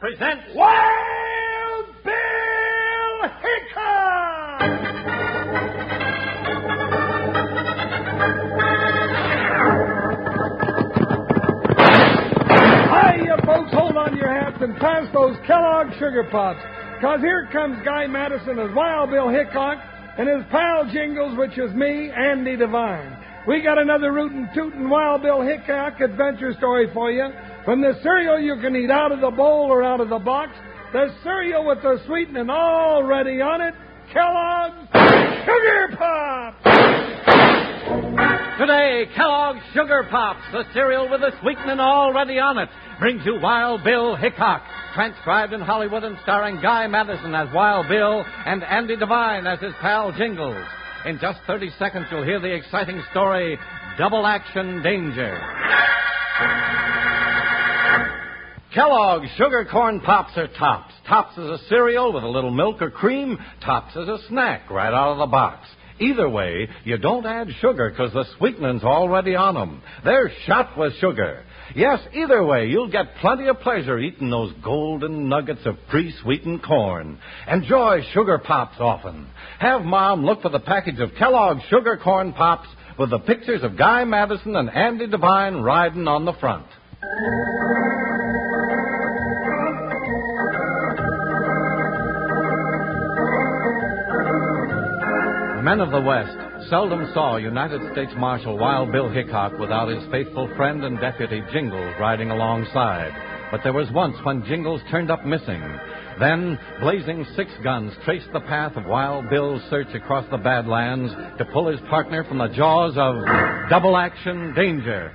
presents Wild Bill Hickok! Hiya, folks. Hold on your hats and pass those Kellogg Sugar Pops. Because here comes Guy Madison as Wild Bill Hickok and his pal Jingles, which is me, Andy Devine. We got another rootin' tootin' Wild Bill Hickok adventure story for you. From the cereal you can eat out of the bowl or out of the box, the cereal with the sweetening already on it, Kellogg's Sugar Pops! Today, Kellogg's Sugar Pops, the cereal with the sweetening already on it, brings you Wild Bill Hickok, transcribed in Hollywood and starring Guy Madison as Wild Bill and Andy Devine as his pal Jingles. In just 30 seconds, you'll hear the exciting story, Double Action Danger. Kellogg's Sugar Corn Pops are tops. Tops is a cereal with a little milk or cream. Tops is a snack right out of the box. Either way, you don't add sugar because the sweetening's already on 'em. They're shot with sugar. Yes, either way, you'll get plenty of pleasure eating those golden nuggets of pre-sweetened corn. Enjoy sugar pops often. Have Mom look for the package of Kellogg's Sugar Corn Pops with the pictures of Guy Madison and Andy Devine riding on the front. Men of the West seldom saw United States Marshal Wild Bill Hickok without his faithful friend and deputy Jingles riding alongside. But there was once when Jingles turned up missing. Then, blazing six guns traced the path of Wild Bill's search across the Badlands to pull his partner from the jaws of double action danger.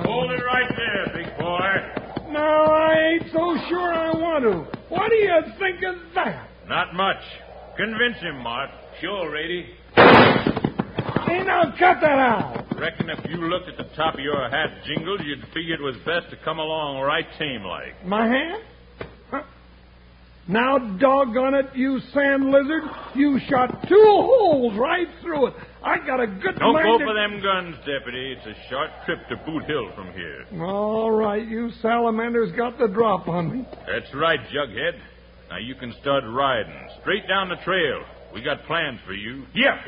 Hold it right there, big boy. No, I ain't so sure I want to. What do you think of that? Not much. Convince him, Mart. Sure, Rady. Hey, now cut that out. Reckon if you looked at the top of your hat, Jingles, you'd figure it was best to come along right tame like. My hand? Huh. Now, doggone it, you sand lizard. You shot two holes right through it. I got a good Don't mind go to... for them guns, Deputy. It's a short trip to Boot Hill from here. All right, you salamanders got the drop on me. That's right, Jughead. Now you can start riding. Straight down the trail. We got plans for you. Yeah.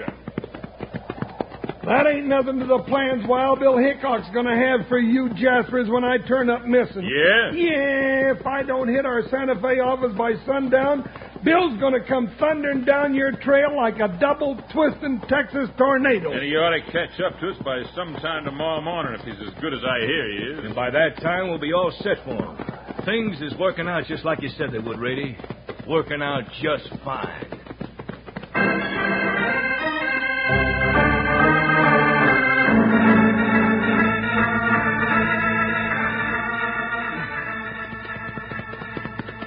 That ain't nothing to the plans Wild Bill Hickok's gonna have for you Jaspers when I turn up missing. Yeah? Yeah, if I don't hit our Santa Fe office by sundown, Bill's gonna come thundering down your trail like a double twisting Texas tornado. And he ought to catch up to us by sometime tomorrow morning if he's as good as I hear he is. And by that time, we'll be all set for him. Things is working out just like you said they would, Rady. Working out just fine.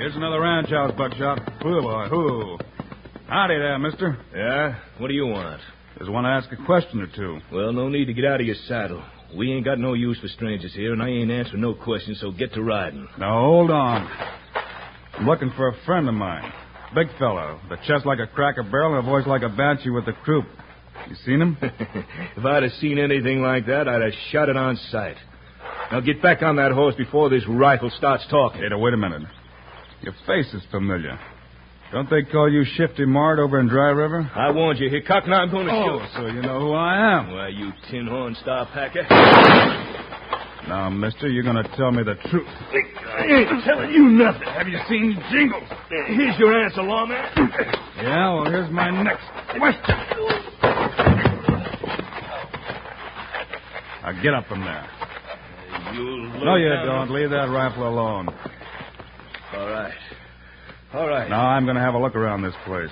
Here's another ranch house, Buckshot. Whoo, boy, whoo. Howdy there, mister. Yeah? What do you want? Just want to ask a question or two. Well, no need to get out of your saddle. We ain't got no use for strangers here, and I ain't answering no questions, so get to riding. Now, hold on. I'm looking for a friend of mine. Big fellow, with a chest like a cracker barrel and a voice like a banshee with the croup. You seen him? if I'd have seen anything like that, I'd have shot it on sight. Now get back on that horse before this rifle starts talking. Hey, now, wait a minute. Your face is familiar. Don't they call you Shifty Mart over in Dry River? I warned you, Hickok. Now I'm going to Oh, show. so you know who I am. Why, you tin horn star packer. Now, mister, you're going to tell me the truth. I ain't telling you nothing. Have you seen Jingles? Here's your answer, lawman. Yeah, well, here's my next question. Now, get up from there. You No, you don't. Leave that rifle alone. All right. All right. Now I'm going to have a look around this place.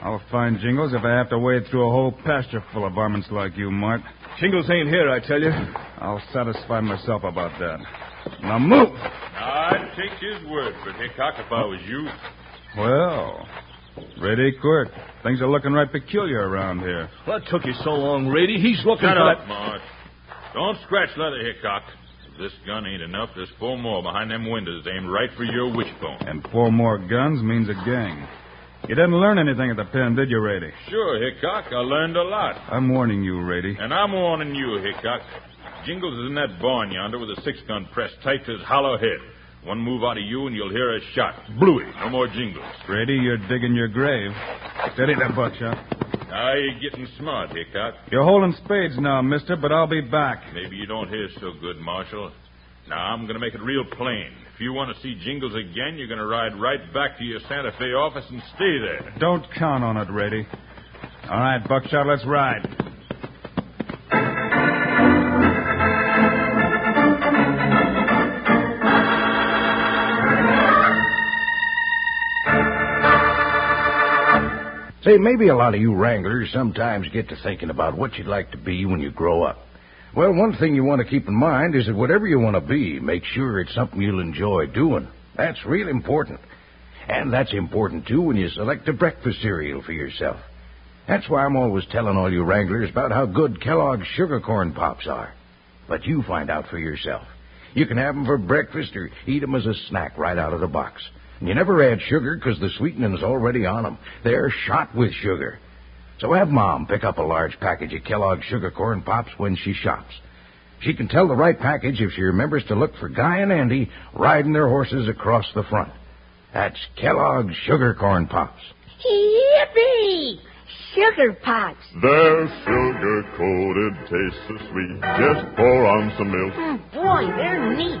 I'll find Jingles if I have to wade through a whole pasture full of varmints like you, Mart. Jingles ain't here, I tell you. I'll satisfy myself about that. Now move! I'd take his word for Hickok if I was you. Well, Rady, Quirt. Things are looking right peculiar around here. What took you so long, Rady? He's looking Shut for up, that... Marge. Don't scratch leather, Hickok. This gun ain't enough, there's four more behind them windows aimed right for your wishbone. And four more guns means a gang. You didn't learn anything at the pen, did you, Rady? Sure, Hickok. I learned a lot. I'm warning you, Rady. And I'm warning you, Hickok. Jingles is in that barn yonder with a six gun pressed tight to his hollow head. One move out of you and you'll hear a shot. Bluey. No more jingles. Rady, you're digging your grave. Steady that buckshot. Now you're getting smart, Hickok. You're holding spades now, mister, but I'll be back. Maybe you don't hear so good, Marshal. Now I'm going to make it real plain. If you want to see Jingles again, you're going to ride right back to your Santa Fe office and stay there. Don't count on it, Rady. All right, Buckshot, let's ride. Say, maybe a lot of you wranglers sometimes get to thinking about what you'd like to be when you grow up. Well, one thing you want to keep in mind is that whatever you want to be, make sure it's something you'll enjoy doing. That's real important. And that's important, too, when you select a breakfast cereal for yourself. That's why I'm always telling all you wranglers about how good Kellogg's Sugar Corn Pops are. But you find out for yourself. You can have 'em for breakfast or eat 'em as a snack right out of the box. And you never add sugar 'cause the sweetening's already on 'em. They're shot with sugar. So have Mom pick up a large package of Kellogg's Sugar Corn Pops when she shops. She can tell the right package if she remembers to look for Guy and Andy riding their horses across the front. That's Kellogg's Sugar Corn Pops. Yippee! Sugar pops. They're sugar coated, taste so sweet. Just pour on some milk. Mm, boy, they're neat.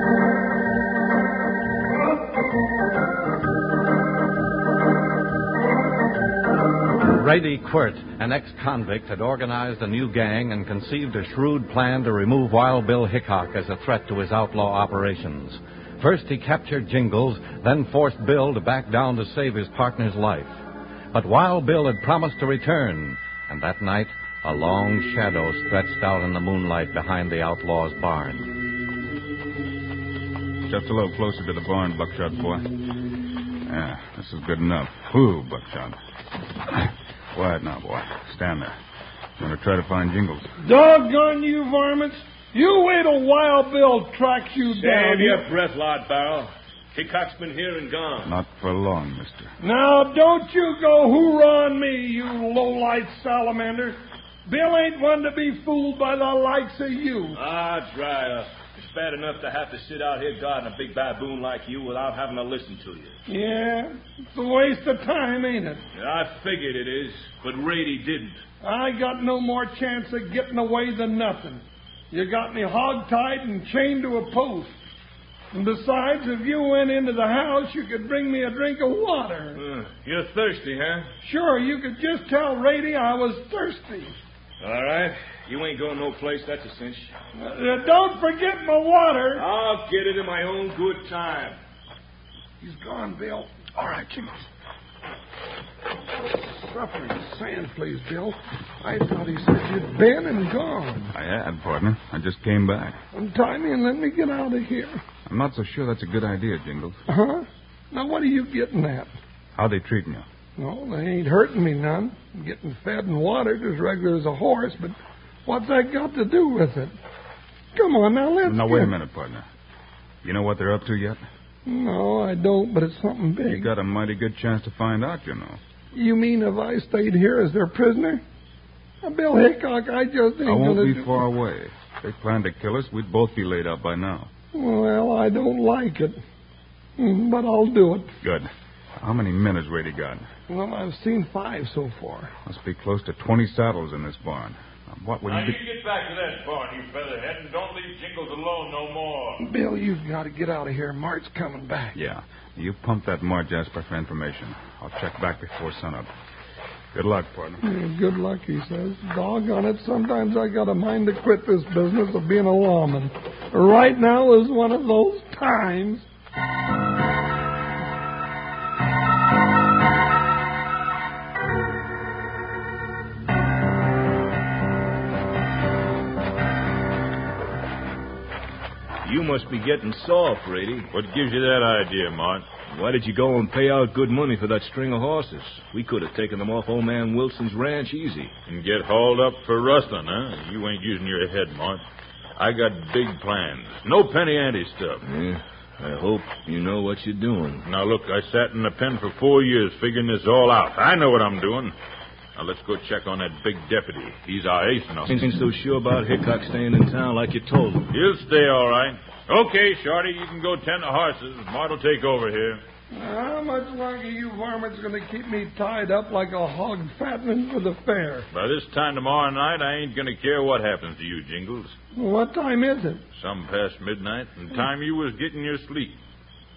Rady Quirt, an ex-convict, had organized a new gang and conceived a shrewd plan to remove Wild Bill Hickok as a threat to his outlaw operations. First, he captured Jingles, then forced Bill to back down to save his partner's life. But Wild Bill had promised to return, and that night, a long shadow stretched out in the moonlight behind the outlaw's barn. Just a little closer to the barn, Buckshot boy. Yeah, this is good enough. Whoo, Buckshot. Quiet now, boy. Stand there. I'm going to try to find Jingles. Doggone you varmints. You wait till Wild Bill tracks you down. Stand your breath, Lord Barrel. Hickok's been here and gone. Not for long, mister. Now, don't you go hoorah on me, you low-light salamander. Bill ain't one to be fooled by the likes of you. Ah, dry up. Bad enough to have to sit out here guarding a big baboon like you without having to listen to you. Yeah, it's a waste of time, ain't it? Yeah, I figured it is, but Rady didn't. I got no more chance of getting away than nothing. You got me hog-tied and chained to a post. And besides, if you went into the house, you could bring me a drink of water. Uh, you're thirsty, huh? Sure, you could just tell Rady I was thirsty. All right. You ain't going no place, that's a cinch. Uh, don't forget my water. I'll get it in my own good time. He's gone, Bill. All right, Jingles. Suffering sand, please, Bill. I thought he said you'd been and gone. I had, partner. I just came back. Untie me and let me get out of here. I'm not so sure that's a good idea, Jingles. Huh? Now, what are you getting at? How they treating you? No, they ain't hurting me none. I'm getting fed and watered as regular as a horse, but what's that got to do with it? Come on, now, let's Now, wait a minute, partner. You know what they're up to yet? No, I don't, but it's something big. You got a mighty good chance to find out, you know. You mean if I stayed here as their prisoner? Now, Bill Hickok, I just ain't I won't gonna be far away. If they planned to kill us, we'd both be laid out by now. Well, I don't like it. But I'll do it. Good. How many men has Rady got? Well, I've seen five so far. Must be close to 20 saddles in this barn. Now, what would Now, he you be... get back to that barn, you featherhead, and don't leave Jingles alone no more. Bill, you've got to get out of here. Mart's coming back. Yeah. You pump that Mart Jasper for information. I'll check back before sunup. Good luck, partner. Yeah, Good luck, he says. Doggone it, sometimes I got a mind to quit this business of being a lawman. Right now is one of those times. You must be getting soft, Rady. What gives you that idea, Mart? Why did you go and pay out good money for that string of horses? We could have taken them off old man Wilson's ranch easy. And get hauled up for rustling, huh? You ain't using your head, Mart. I got big plans. No penny ante stuff. Yeah, I hope you know what you're doing. Now, look, I sat in the pen for four years figuring this all out. I know what I'm doing. Now, let's go check on that big deputy. He's our ace now. Ain't so sure about Hickok staying in town like you told him. He'll stay all right. Okay, Shorty, you can go tend the horses. Mart'll take over here. How much longer you varmints going to keep me tied up like a hog fattening for the fair? By this time tomorrow night, I ain't gonna care what happens to you, Jingles. What time is it? Some past midnight, and time you was getting your sleep.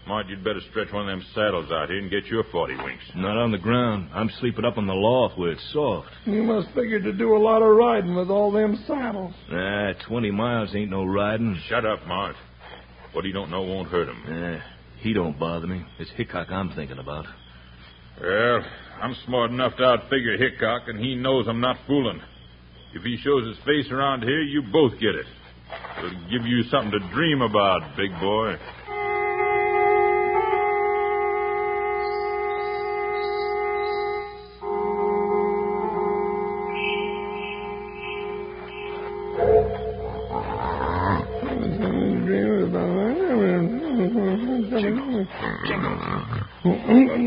Mart, you'd better stretch one of them saddles out here and get your forty winks. Not on the ground. I'm sleeping up on the loft where it's soft. You must figure to do a lot of riding with all them saddles. Ah, 20 miles ain't no riding. Shut up, Mart. What he don't know won't hurt him. Eh, he don't bother me. It's Hickok I'm thinking about. Well, I'm smart enough to outfigure Hickok, and he knows I'm not fooling. If he shows his face around here, you both get it. It'll give you something to dream about, big boy.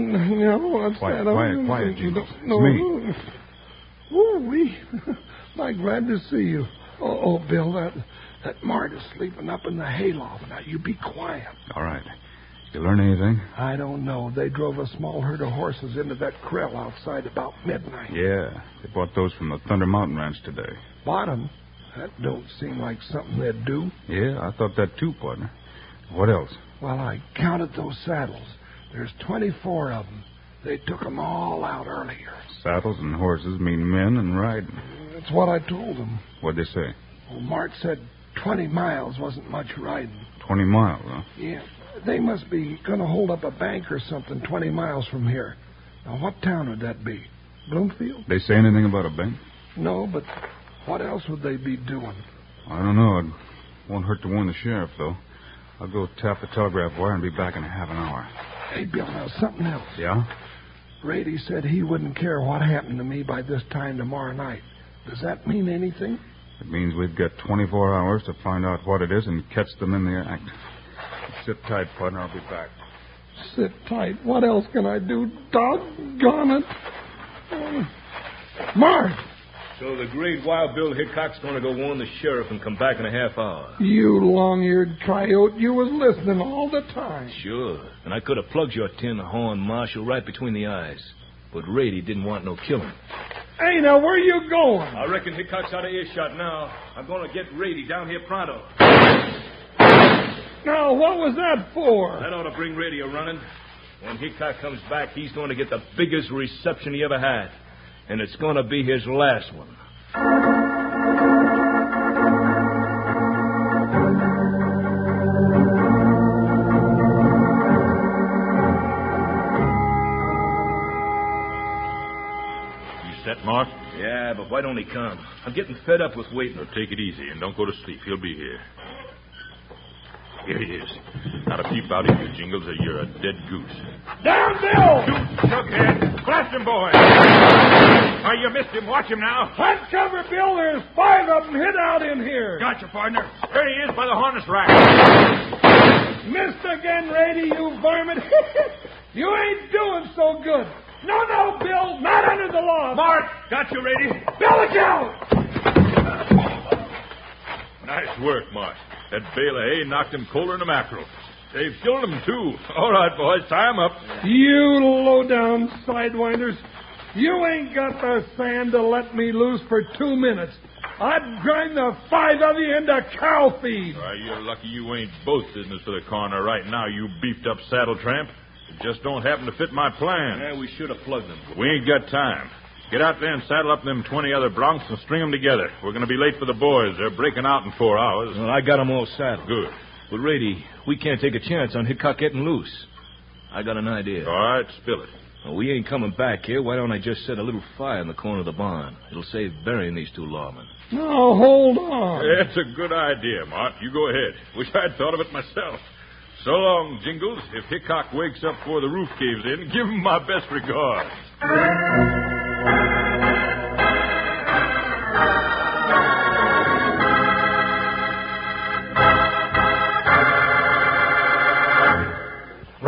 No, what's Quiet, that? quiet, quiet, No, me. Oh, we. I'm glad to see you. Oh, oh, Bill, that that Mart is sleeping up in the hayloft. Now you be quiet. All right. You learn anything? I don't know. They drove a small herd of horses into that corral outside about midnight. Yeah. They bought those from the Thunder Mountain Ranch today. Bottom. That don't seem like something they'd do. Yeah, I thought that too, partner. What else? Well, I counted those saddles. There's 24 of them. They took 'em all out earlier. Saddles and horses mean men and riding. That's what I told them. What'd they say? Well, Mart said 20 miles wasn't much riding. Twenty miles, huh? Yeah. They must be going to hold up a bank or something 20 miles from here. Now, what town would that be? Bloomfield? They say anything about a bank? No, but what else would they be doing? I don't know. It won't hurt to warn the sheriff, though. I'll go tap the telegraph wire and be back in half an hour. Hey, Bill, now something else. Yeah? Rady said he wouldn't care what happened to me by this time tomorrow night. Does that mean anything? It means we've got 24 hours to find out what it is and catch them in the act. Sit tight, partner. I'll be back. Sit tight. What else can I do? Doggone it. Um, Mart, So the great Wild Bill Hickok's going to go warn the sheriff and come back in a half hour. you long-eared coyote, you was listening all the time. Sure. And I could have plugged your tin horn marshal right between the eyes. But Rady didn't want no killing. Hey, now, where you going? I reckon Hickok's out of earshot now. I'm going to get Rady down here pronto. Now, what was that for? That ought to bring Rady a running. When Hickok comes back, he's going to get the biggest reception he ever had. And it's going to be his last one. You set, Mark? Yeah, but why don't he come? I'm getting fed up with waiting. Now take it easy and don't go to sleep. He'll be here. Here he is. Not a peep out of you, Jingles, or you're a dead goose. Down, Bill! Chuckhead! Blast him, boy! Oh, you missed him. Watch him now. Hunt cover, Bill. There's five of them hid out in here. Gotcha, partner. There he is by the harness rack. Missed again, Rady, you varmint. you ain't doing so good. No, no, Bill, not under the law. Mark, Got you, Rady. Bill, look out! Nice work, Marsh. That bale of eh, hay knocked him colder than a mackerel. They've killed him, too. All right, boys, tie him up. You low-down sidewinders. You ain't got the sand to let me loose for two minutes. I'd grind the five of you into cow feed. Why, you're lucky you ain't both business for the coroner right now, you beefed up saddle tramp. It just don't happen to fit my plan. Yeah, we should have plugged him. We ain't got time. Get out there and saddle up them 20 other broncs and string 'em together. We're going to be late for the boys. They're breaking out in four hours. Well, I got 'em all saddled. Good. But, Rady, we can't take a chance on Hickok getting loose. I got an idea. All right, spill it. Well, we ain't coming back here. Why don't I just set a little fire in the corner of the barn? It'll save burying these two lawmen. Now, hold on. That's a good idea, Mart. You go ahead. Wish I'd thought of it myself. So long, Jingles. If Hickok wakes up before the roof caves in, give him my best regards.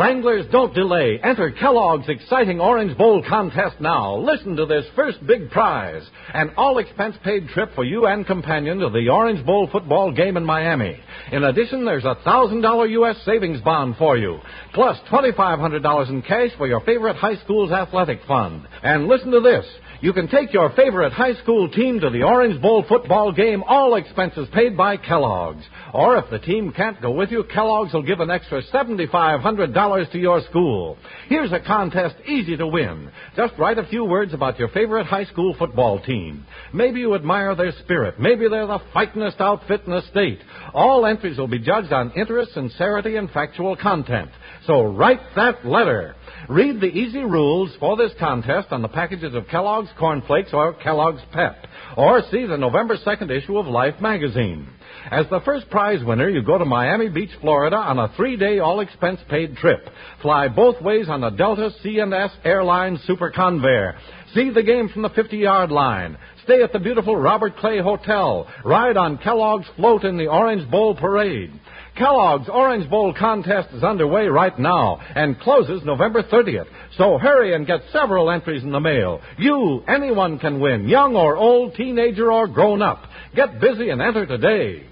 Wranglers, don't delay. Enter Kellogg's exciting Orange Bowl contest now. Listen to this first big prize an all expense paid trip for you and companion to the Orange Bowl football game in Miami. In addition, there's a $1,000 U.S. savings bond for you, plus $2,500 in cash for your favorite high school's athletic fund. And listen to this. You can take your favorite high school team to the Orange Bowl football game, all expenses paid by Kellogg's. Or if the team can't go with you, Kellogg's will give an extra $7,500 to your school. Here's a contest easy to win. Just write a few words about your favorite high school football team. Maybe you admire their spirit. Maybe they're the fightingest outfit in the state. All entries will be judged on interest, sincerity, and factual content. So write that letter. Read the easy rules for this contest on the packages of Kellogg's Corn Flakes or Kellogg's Pep. Or see the November 2nd issue of Life magazine. As the first prize winner, you go to Miami Beach, Florida on a three-day all-expense-paid trip. Fly both ways on the Delta C&S Airlines Super Convair. See the game from the 50-yard line. Stay at the beautiful Robert Clay Hotel. Ride on Kellogg's float in the Orange Bowl Parade. Kellogg's Orange Bowl contest is underway right now and closes November 30th. So hurry and get several entries in the mail. You, anyone can win, young or old, teenager or grown up. Get busy and enter today.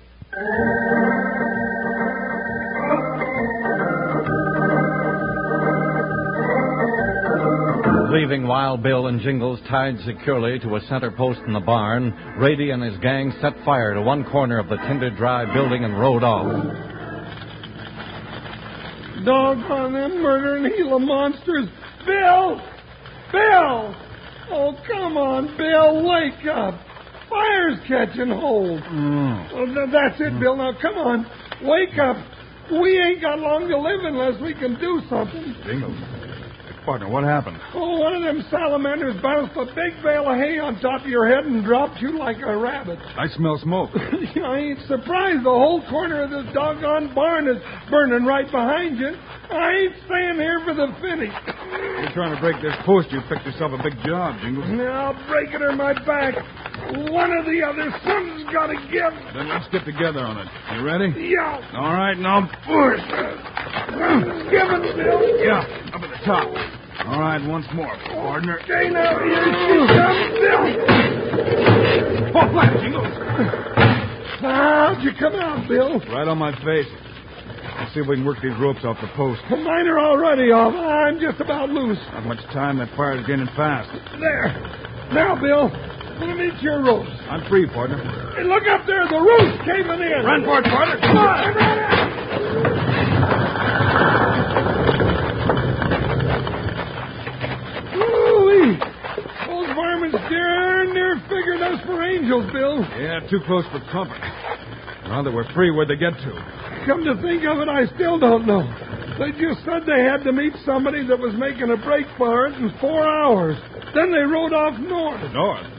Leaving Wild Bill and Jingles tied securely to a center post in the barn, Rady and his gang set fire to one corner of the tinder dry building and rode off. Doggone them murdering Gila monsters. Bill! Bill! Oh, come on, Bill, wake up. Fire's catching hold. Mm. Oh, th- that's it, Bill. Now, come on. Wake up. We ain't got long to live unless we can do something. Jingles. Partner, what happened? Oh, one of them salamanders bounced a big bale of hay on top of your head and dropped you like a rabbit. I smell smoke. I ain't surprised the whole corner of this doggone barn is burning right behind you. I ain't staying here for the finish. You're trying to break this post. You picked yourself a big job, Jingles. Now, I'll break it or my back. One of the other. Something's got to give. Then let's get together on it. You ready? Yeah. All right, now push. Give it, Bill. Yeah, up at the top. All right, once more, partner. Okay, now, here she comes, Bill. Oh, Fall flat, Jingles. How'd ah, you come out, Bill? Right on my face. Let's see if we can work these ropes off the post. Mine are already off. I'm just about loose. Not much time. That fire's gaining fast. There. Now, Bill, let eat your. I'm free, partner. Hey, look up there. The roof's came in. Run for it, partner. Come on. Run Ooh-wee. Those varmints darn near figured us for angels, Bill. Yeah, too close for comfort. Now that we're free, where'd they get to? Come to think of it, I still don't know. They just said they had to meet somebody that was making a break for it in four hours. Then they rode off north. North.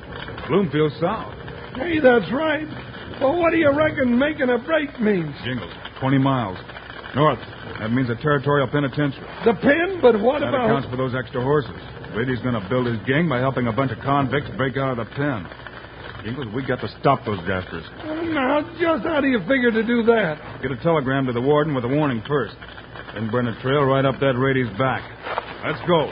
Bloomfield South. Hey, that's right. Well, what do you reckon making a break means? Jingles. 20 miles. North. That means a territorial penitentiary. The pen, but what that about... accounts for those extra horses. Brady's going to build his gang by helping a bunch of convicts break out of the pen. Jingles, we got to stop those. Oh, now, just how do you figure to do that? Get a telegram to the warden with a warning first. Then burn a trail right up that Rady's back. Let's go.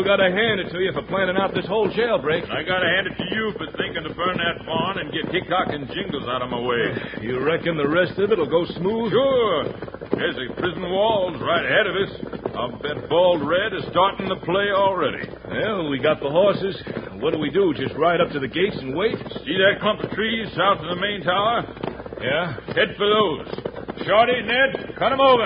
I sure got to hand it to you for planning out this whole jailbreak. I gotta hand it to you for thinking to burn that barn and get Hickok and Jingles out of my way. You reckon the rest of it'll go smooth? Sure. There's the prison walls right ahead of us. I'll bet Bald Red is starting the play already. Well, we got the horses. What do we do? Just ride up to the gates and wait? See that clump of trees south of the main tower? Yeah. Head for those. Shorty, Ned, cut 'em over.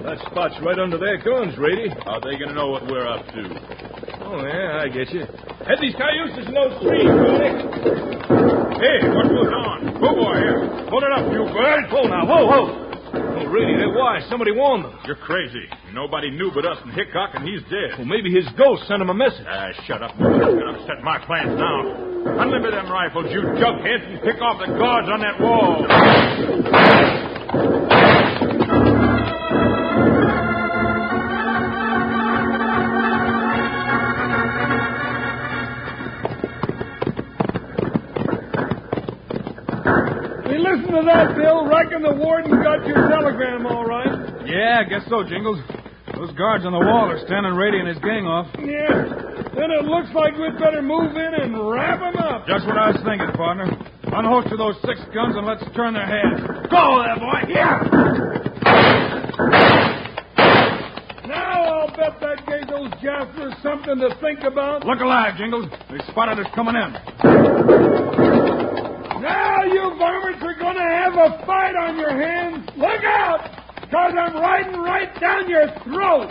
That spot's right under their guns, Rady. How are they going to know what we're up to? Oh, yeah, I get you. Head these cayuses in those trees, Rady. Hey, what's going on? Whoa, boy, here. Pull it up, you bird. Whoa now, whoa, whoa. Oh, Rady, they're wise. Somebody warned them. You're crazy. Nobody knew but us and Hickok, and he's dead. Well, maybe his ghost sent him a message. Ah, shut up. You're going to upset my plans now. Unlimber them rifles, you jugheads, and pick off the guards on that wall. Warden got your telegram all right. Yeah, I guess so, Jingles. Those guards on the wall are standing Rady and his gang off. Yeah. Then it looks like we'd better move in and wrap wrap 'em up. Just what I was thinking, partner. Unholster those six guns and let's turn their heads. Go there, boy. Yeah. Now I'll bet that gave those jaspers something to think about. Look alive, Jingles. They spotted us coming in. Now you varmints are going to have a fight on your hands. Look out! Because I'm riding right down your throat.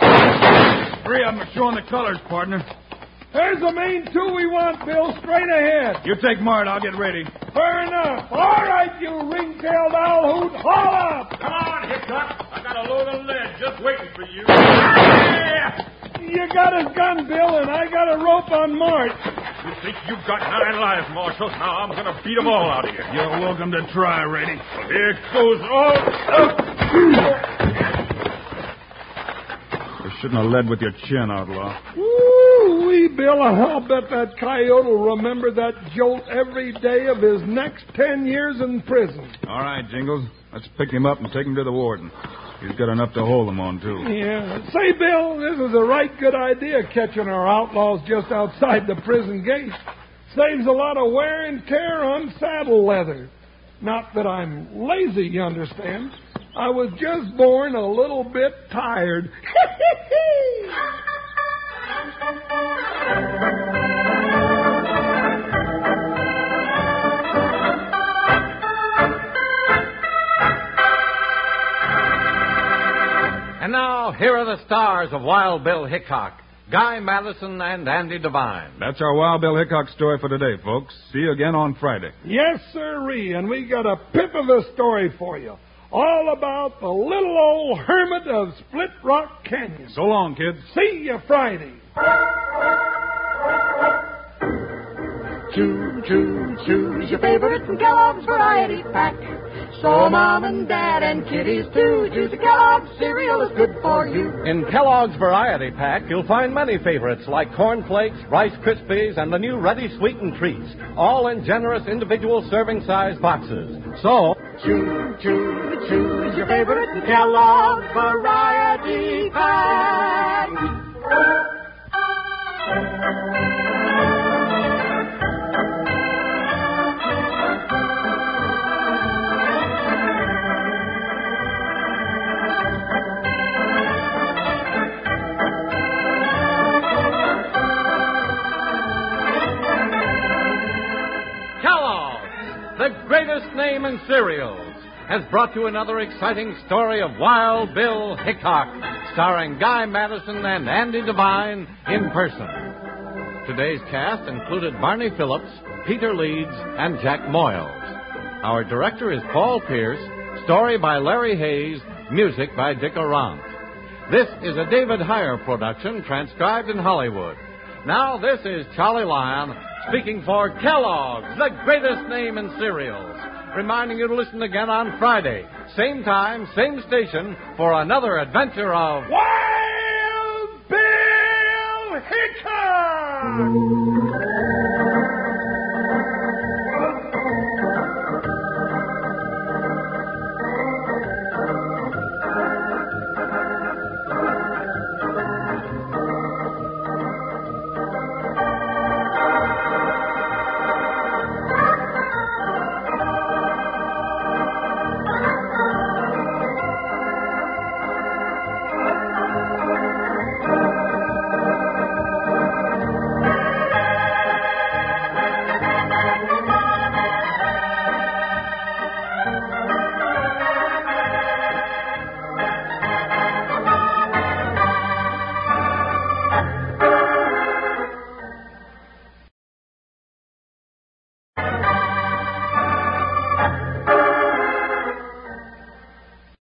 Three of them are showing the colors, partner. There's the main two we want, Bill. Straight ahead. You take Mart. I'll get Rady. Fair enough. All right, you ring-tailed owl hoot. Haul up. Come on, Hickok. I got a load of lead just waiting for you. You got his gun, Bill, and I got a rope on Mart. You think you've got nine lives, Marshal? Now I'm going to beat 'em all out of you. You're welcome to try, Rady. Here goes all. You shouldn't have led with your chin, outlaw. Woo-wee, Bill. I'll bet that coyote will remember that jolt every day of his next ten years in prison. All right, Jingles. Let's pick him up and take him to the warden. He's got enough to hold him on, too. Yeah. Say, Bill, this is a right good idea, catching our outlaws just outside the prison gate. Saves a lot of wear and tear on saddle leather. Not that I'm lazy, you understand. I was just born a little bit tired. And now, here are the stars of Wild Bill Hickok Guy Madison and Andy Devine. That's our Wild Bill Hickok story for today, folks. See you again on Friday. yes, sirree, and we got a pip of a story for you. All about the little old hermit of Split Rock Canyon. So long, kids. See you Friday. Choo, choo, choose your favorite from Kellogg's Variety Pack. So Mom and Dad and kiddies too. Choose the Kellogg's cereal is good for you. In Kellogg's Variety Pack, you'll find many favorites like Corn Flakes, Rice Krispies, and the new Ready Sweetened Treats, all in generous individual serving size boxes. So, Choo, choo, choose your favorite Kellogg's Variety Pack. The greatest name in cereals, has brought you another exciting story of Wild Bill Hickok, starring Guy Madison and Andy Devine in person. Today's cast included Barney Phillips, Peter Leeds, and Jack Moyles. Our director is Paul Pierce, story by Larry Hayes, music by Dick Aurandt. This is a David Heyer production transcribed in Hollywood. Now, this is Charlie Lyon speaking for Kellogg's, the greatest name in cereals. Reminding you to listen again on Friday, same time, same station, for another adventure of Wild Bill Hickok!